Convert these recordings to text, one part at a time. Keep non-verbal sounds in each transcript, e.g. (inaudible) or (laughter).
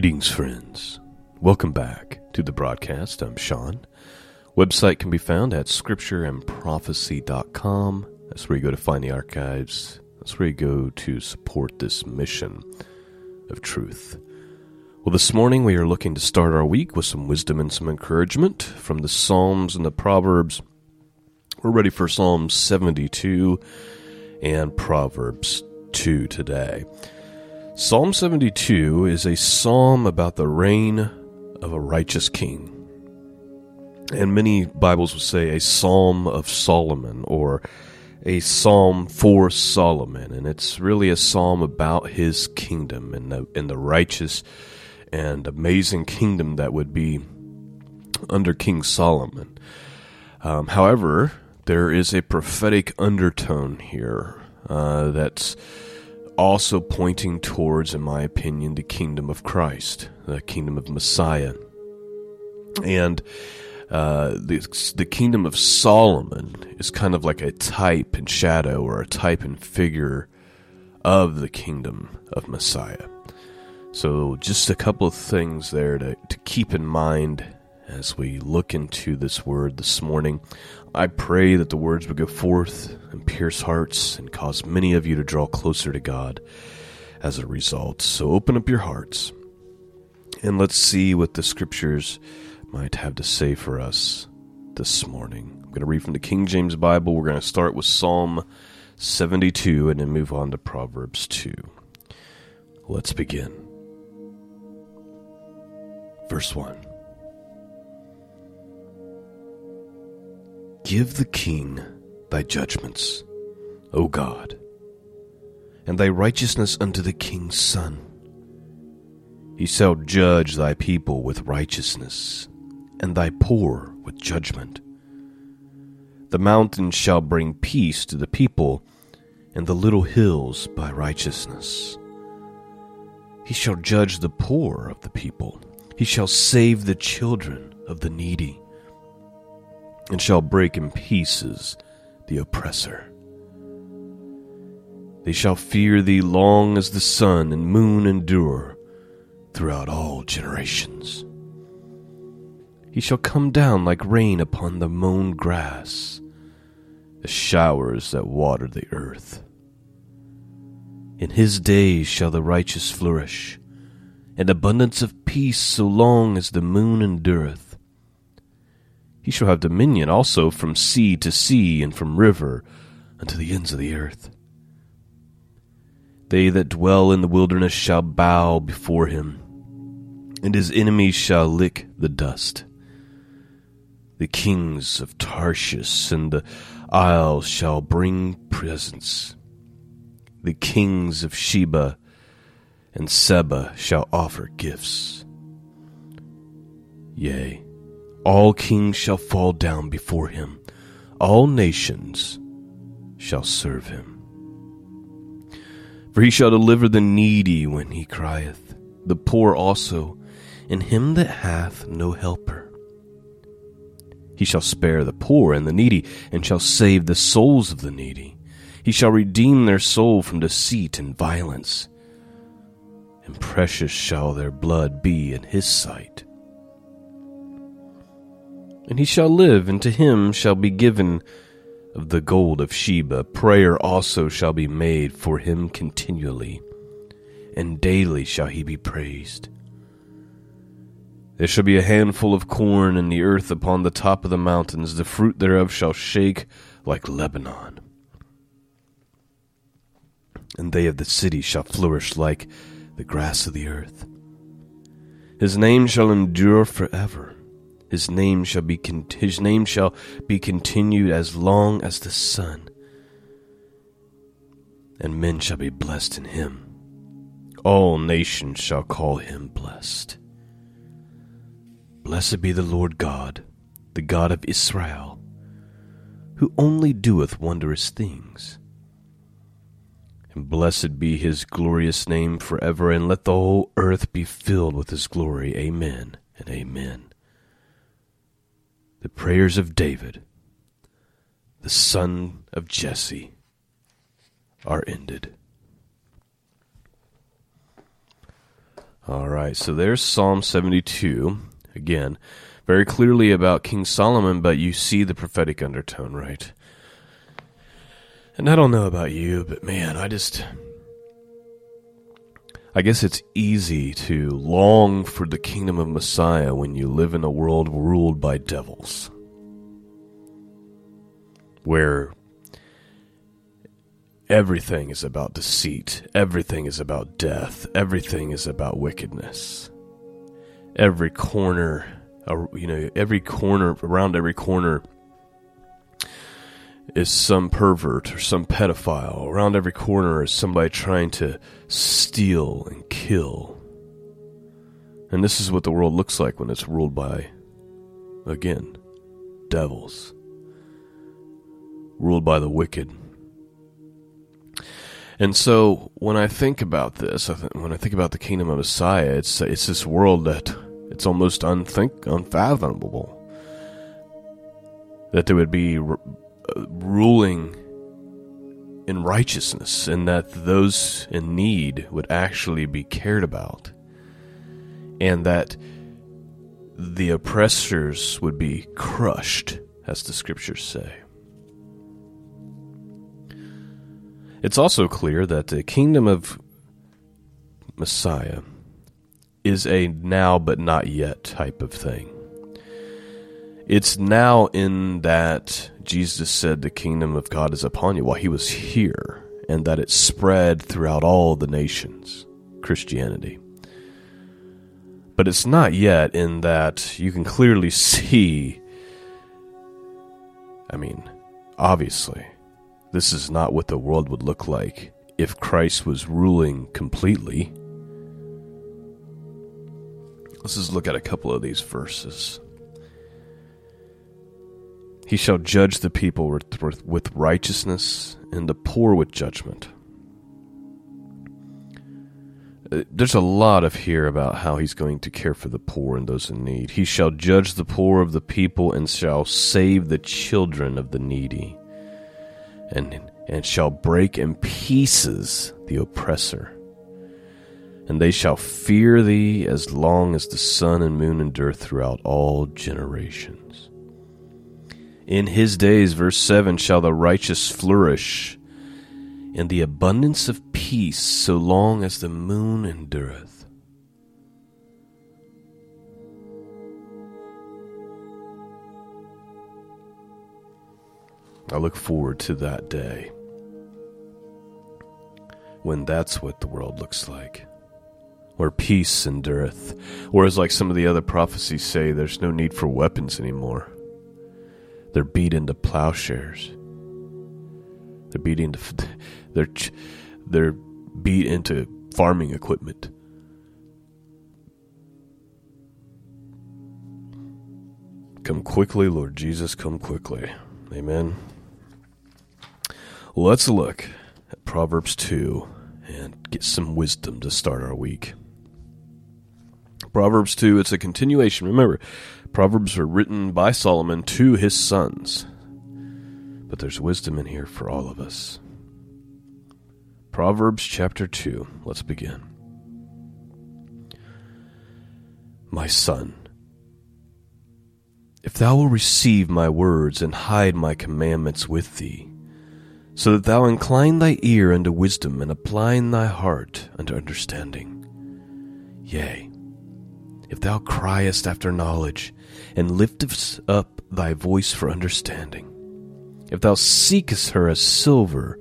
Greetings, friends. Welcome back to the broadcast. I'm Sean. Website can be found at scriptureandprophecy.com. That's where you go to find the archives. That's where you go to support this mission of truth. Well, this morning we are looking to start our week with some wisdom and some encouragement from the Psalms and the Proverbs. We're ready for Psalm 72 and Proverbs 2 today. Psalm 72 is a psalm about the reign of a righteous king. And many Bibles will say a psalm of Solomon or a psalm for Solomon. And it's really a psalm about his kingdom and the, and the righteous and amazing kingdom that would be under King Solomon. Um, however, there is a prophetic undertone here uh, that's also pointing towards, in my opinion, the kingdom of Christ, the kingdom of Messiah. And uh, the, the kingdom of Solomon is kind of like a type and shadow or a type and figure of the kingdom of Messiah. So, just a couple of things there to, to keep in mind as we look into this word this morning. I pray that the words would go forth and pierce hearts and cause many of you to draw closer to God as a result. So open up your hearts and let's see what the scriptures might have to say for us this morning. I'm going to read from the King James Bible. We're going to start with Psalm 72 and then move on to Proverbs 2. Let's begin. Verse 1. Give the king thy judgments, O God, and thy righteousness unto the king's son. He shall judge thy people with righteousness, and thy poor with judgment. The mountains shall bring peace to the people, and the little hills by righteousness. He shall judge the poor of the people. He shall save the children of the needy and shall break in pieces the oppressor. They shall fear thee long as the sun and moon endure throughout all generations. He shall come down like rain upon the mown grass, as showers that water the earth. In his days shall the righteous flourish, and abundance of peace so long as the moon endureth. He shall have dominion also from sea to sea and from river unto the ends of the earth. They that dwell in the wilderness shall bow before him, and his enemies shall lick the dust. The kings of Tarshish and the isles shall bring presents. The kings of Sheba and Seba shall offer gifts. Yea, all kings shall fall down before him, all nations shall serve him. For he shall deliver the needy when he crieth, the poor also, and him that hath no helper. He shall spare the poor and the needy, and shall save the souls of the needy. He shall redeem their soul from deceit and violence, and precious shall their blood be in his sight and he shall live, and to him shall be given of the gold of Sheba. Prayer also shall be made for him continually, and daily shall he be praised. There shall be a handful of corn in the earth upon the top of the mountains, the fruit thereof shall shake like Lebanon. And they of the city shall flourish like the grass of the earth. His name shall endure forever his name shall be con- his name shall be continued as long as the sun, and men shall be blessed in him. All nations shall call him blessed. Blessed be the Lord God, the God of Israel, who only doeth wondrous things. And blessed be his glorious name forever, and let the whole earth be filled with his glory. Amen and amen the prayers of David, the son of Jesse, are ended. All right, so there's Psalm 72. Again, very clearly about King Solomon, but you see the prophetic undertone, right? And I don't know about you, but man, I just. I guess it's easy to long for the kingdom of Messiah when you live in a world ruled by devils. Where everything is about deceit, everything is about death, everything is about wickedness. Every corner, uh, you know, every corner, around every corner is some pervert or some pedophile. Around every corner is somebody trying to steal and kill. And this is what the world looks like when it's ruled by, again, devils. Ruled by the wicked. And so when I think about this, I th- when I think about the kingdom of Messiah, it's it's this world that it's almost unthink unfathomable that there would be ruling in righteousness and that those in need would actually be cared about. And that the oppressors would be crushed as the scriptures say. It's also clear that the kingdom of messiah is a now but not yet type of thing it's now in that Jesus said the kingdom of God is upon you while he was here, and that it spread throughout all the nations, Christianity. But it's not yet in that you can clearly (laughs) see. I mean, obviously, this is not what the world would look like if Christ was ruling completely. Let's just look at a couple of these verses. He shall judge the people with, righteousness and the poor with judgment. Uh, there's a lot of here about how he's going to care for the poor and those in need. He shall judge the poor of the people and shall save the children of the needy, and, and shall break in pieces the oppressor. And they shall fear thee as long as the sun and moon endure throughout all generations. In his days, verse 7, shall the righteous flourish in the abundance of peace so long as the moon endureth. I look forward to that day when that's what the world looks like. Where peace endureth. Or as like some of the other prophecies say, there's no need for weapons anymore. They're beat into plowshares. They're beat into (laughs) they're they're beat into farming equipment. Come quickly, Lord Jesus, come quickly. Amen. Let's look at Proverbs 2 and get some wisdom to start our week. Proverbs 2, it's a continuation. Remember, Proverbs were written by Solomon to his sons. But there's wisdom in here for all of us. Proverbs chapter 2. Let's begin. My son, if thou wilt receive my words and hide my commandments with thee, so that thou incline thy ear unto wisdom and applying thy heart unto understanding. Yea, if thou criest after knowledge, and liftest up thy voice for understanding, if thou seekest her as silver,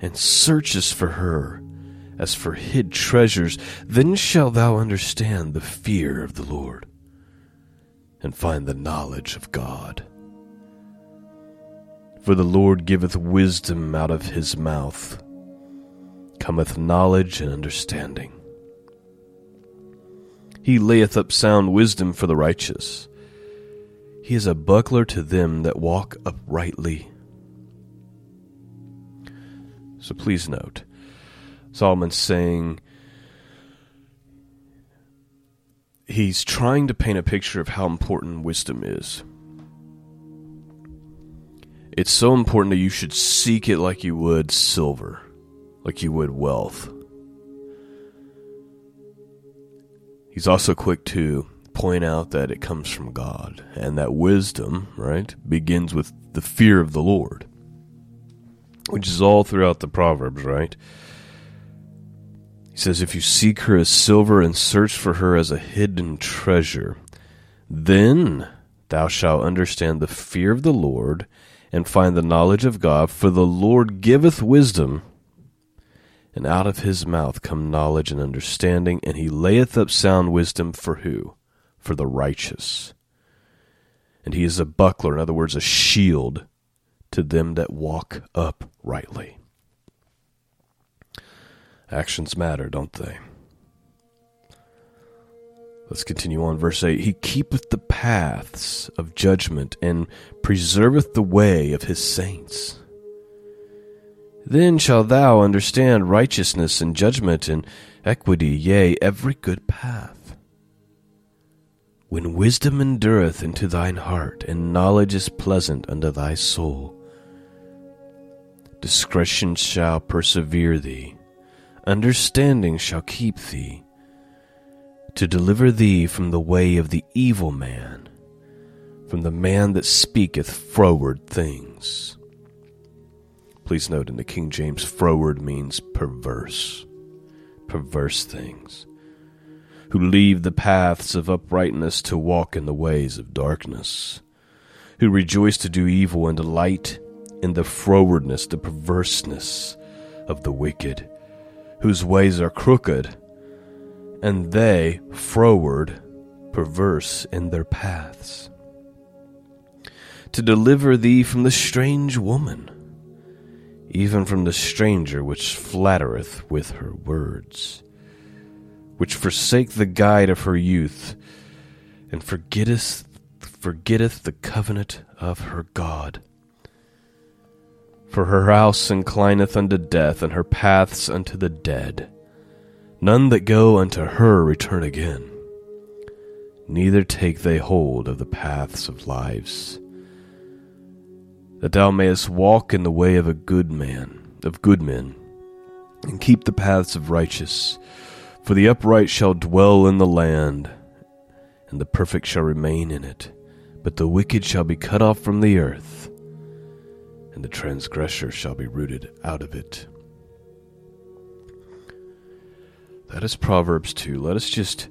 and searchest for her as for hid treasures, then shalt thou understand the fear of the Lord, and find the knowledge of God. For the Lord giveth wisdom out of his mouth, cometh knowledge and understanding. He layeth up sound wisdom for the righteous. He is a buckler to them that walk uprightly. So please note, Solomon's saying he's trying to paint a picture of how important wisdom is. It's so important that you should seek it like you would silver, like you would wealth. he's also quick to point out that it comes from God and that wisdom, right, begins with the fear of the Lord, which is all throughout the Proverbs, right? He says, If you seek her as silver and search for her as a hidden treasure, then thou shalt understand the fear of the Lord and find the knowledge of God, for the Lord giveth wisdom, and out of his mouth come knowledge and understanding, and he layeth up sound wisdom for who? For the righteous. And he is a buckler, in other words, a shield to them that walk uprightly. Actions matter, don't they? Let's continue on. Verse 8 He keepeth the paths of judgment and preserveth the way of his saints. Then shalt thou understand righteousness and judgment and equity, yea, every good path. When wisdom endureth into thine heart, and knowledge is pleasant unto thy soul, discretion shall persevere thee understanding shall keep thee, to deliver thee from the way of the evil man, from the man that speaketh froward things. Please note in the King James, froward means perverse, perverse things, who leave the paths of uprightness to walk in the ways of darkness, who rejoice to do evil and delight in the frowardness, the perverseness of the wicked whose ways are crooked, and they froward, perverse in their paths. To deliver thee from the strange woman, even from the stranger which flattereth with her words, which forsake the guide of her youth, and forgetteth forgetteth the covenant of her God for her house inclineth unto death, and her paths unto the dead. None that go unto her return again, neither take they hold of the paths of lives. That thou mayest walk in the way of a good man, of good men, and keep the paths of righteous. For the upright shall dwell in the land, and the perfect shall remain in it. But the wicked shall be cut off from the earth and the transgressor shall be rooted out of it. That is Proverbs 2. Let us just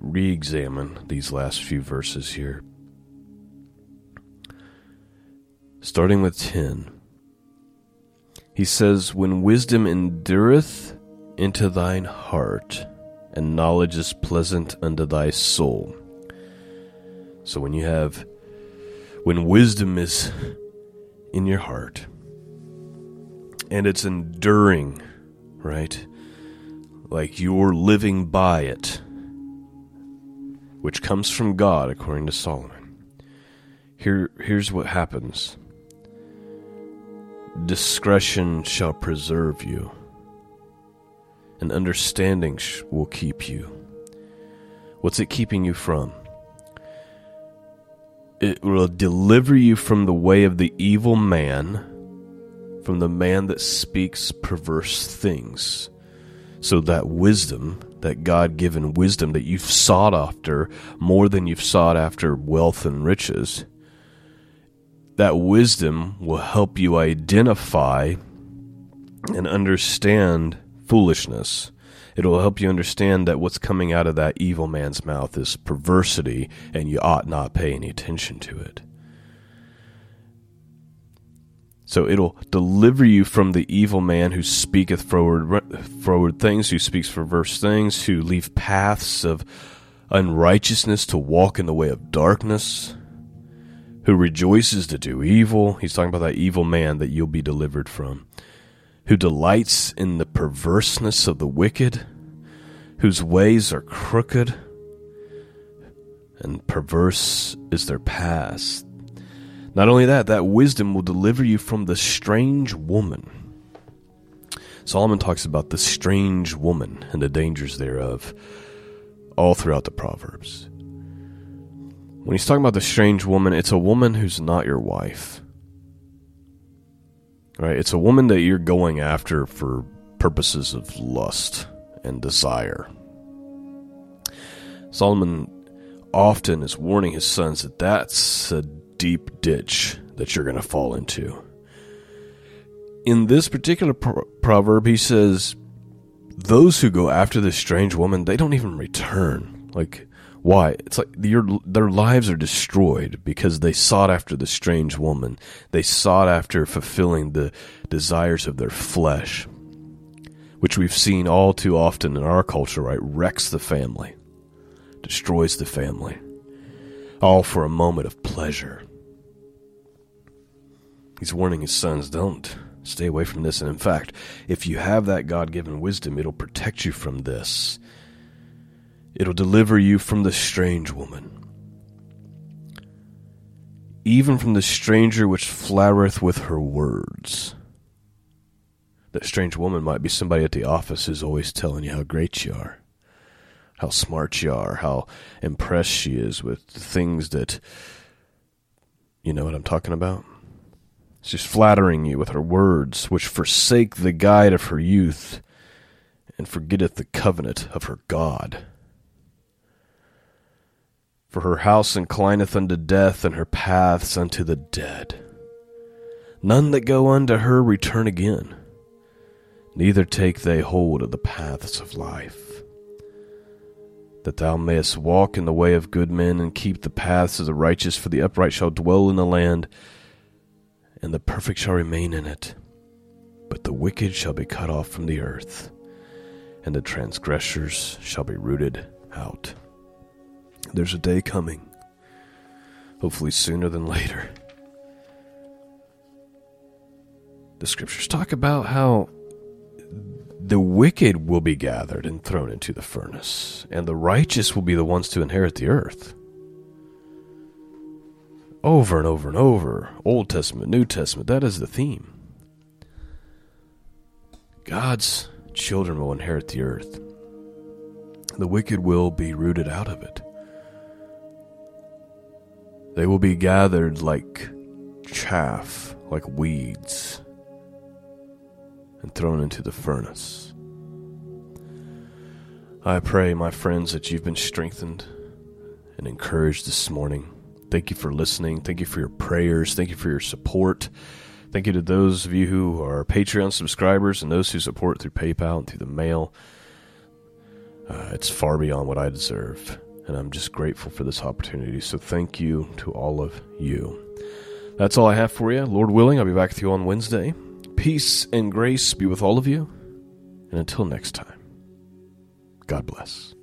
re examine these last few verses here. Starting with 10. He says, When wisdom endureth into thine heart, and knowledge is pleasant unto thy soul. So when you have, when wisdom is in your heart. And it's enduring, right? Like you're living by it, which comes from God, according to Solomon. Here, here's what happens discretion shall preserve you, and understanding will keep you. What's it keeping you from? it will deliver you from the way of the evil man, from the man that speaks perverse things. So that wisdom, that God given wisdom that you've sought after more than you've sought after wealth and riches, that wisdom will help you identify and understand foolishness it will help you understand that what's coming out of that evil man's mouth is perversity, and you ought not pay any attention to it. So it'll deliver you from the evil man who speaketh froward, froward things, who speaks perverse things, who leave paths of unrighteousness to walk in the way of darkness, who rejoices to do evil. He's talking about that evil man that you'll be delivered from who delights in the perverseness of the wicked, whose ways are crooked, and perverse is their past. Not only that, that wisdom will deliver you from the strange woman. Solomon talks about the strange woman and the dangers thereof all throughout the Proverbs. When he's talking about the strange woman, it's a woman who's not your wife. Right? It's a woman that you're going after for purposes of lust and desire. Solomon often is warning his sons that that's a deep ditch that you're going to fall into. In this particular pro- proverb, he says, Those who go after this strange woman, they don't even return. Like, why? It's like your, their lives are destroyed because they sought after the strange woman. They sought after fulfilling the desires of their flesh, which we've seen all too often in our culture, right? Wrecks the family, destroys the family, all for a moment of pleasure. He's warning his sons don't stay away from this. And in fact, if you have that God given wisdom, it'll protect you from this. It'll deliver you from the strange woman, even from the stranger which flattereth with her words. That strange woman might be somebody at the office who's always telling you how great you are, how smart you are, how impressed she is with the things that. You know what I'm talking about? She's flattering you with her words, which forsake the guide of her youth, and forgetteth the covenant of her God. For her house inclineth unto death, and her paths unto the dead. None that go unto her return again, neither take they hold of the paths of life. That thou mayest walk in the way of good men, and keep the paths of the righteous, for the upright shall dwell in the land, and the perfect shall remain in it. But the wicked shall be cut off from the earth, and the transgressors shall be rooted out. There's a day coming, hopefully sooner than later. The scriptures talk about how the wicked will be gathered and thrown into the furnace, and the righteous will be the ones to inherit the earth. Over and over and over, Old Testament, New Testament, that is the theme. God's children will inherit the earth. The wicked will be rooted out of it. They will be gathered like chaff, like weeds, and thrown into the furnace. I pray, my friends, that you've been strengthened and encouraged this morning. Thank you for listening. Thank you for your prayers. Thank you for your support. Thank you to those of you who are Patreon subscribers and those who support through PayPal and through the mail. Uh, it's far beyond what I deserve and I'm just grateful for this opportunity. So thank you to all of you. That's all I have for you. Lord willing, I'll be back with you on Wednesday. Peace and grace be with all of you. And until next time, God bless.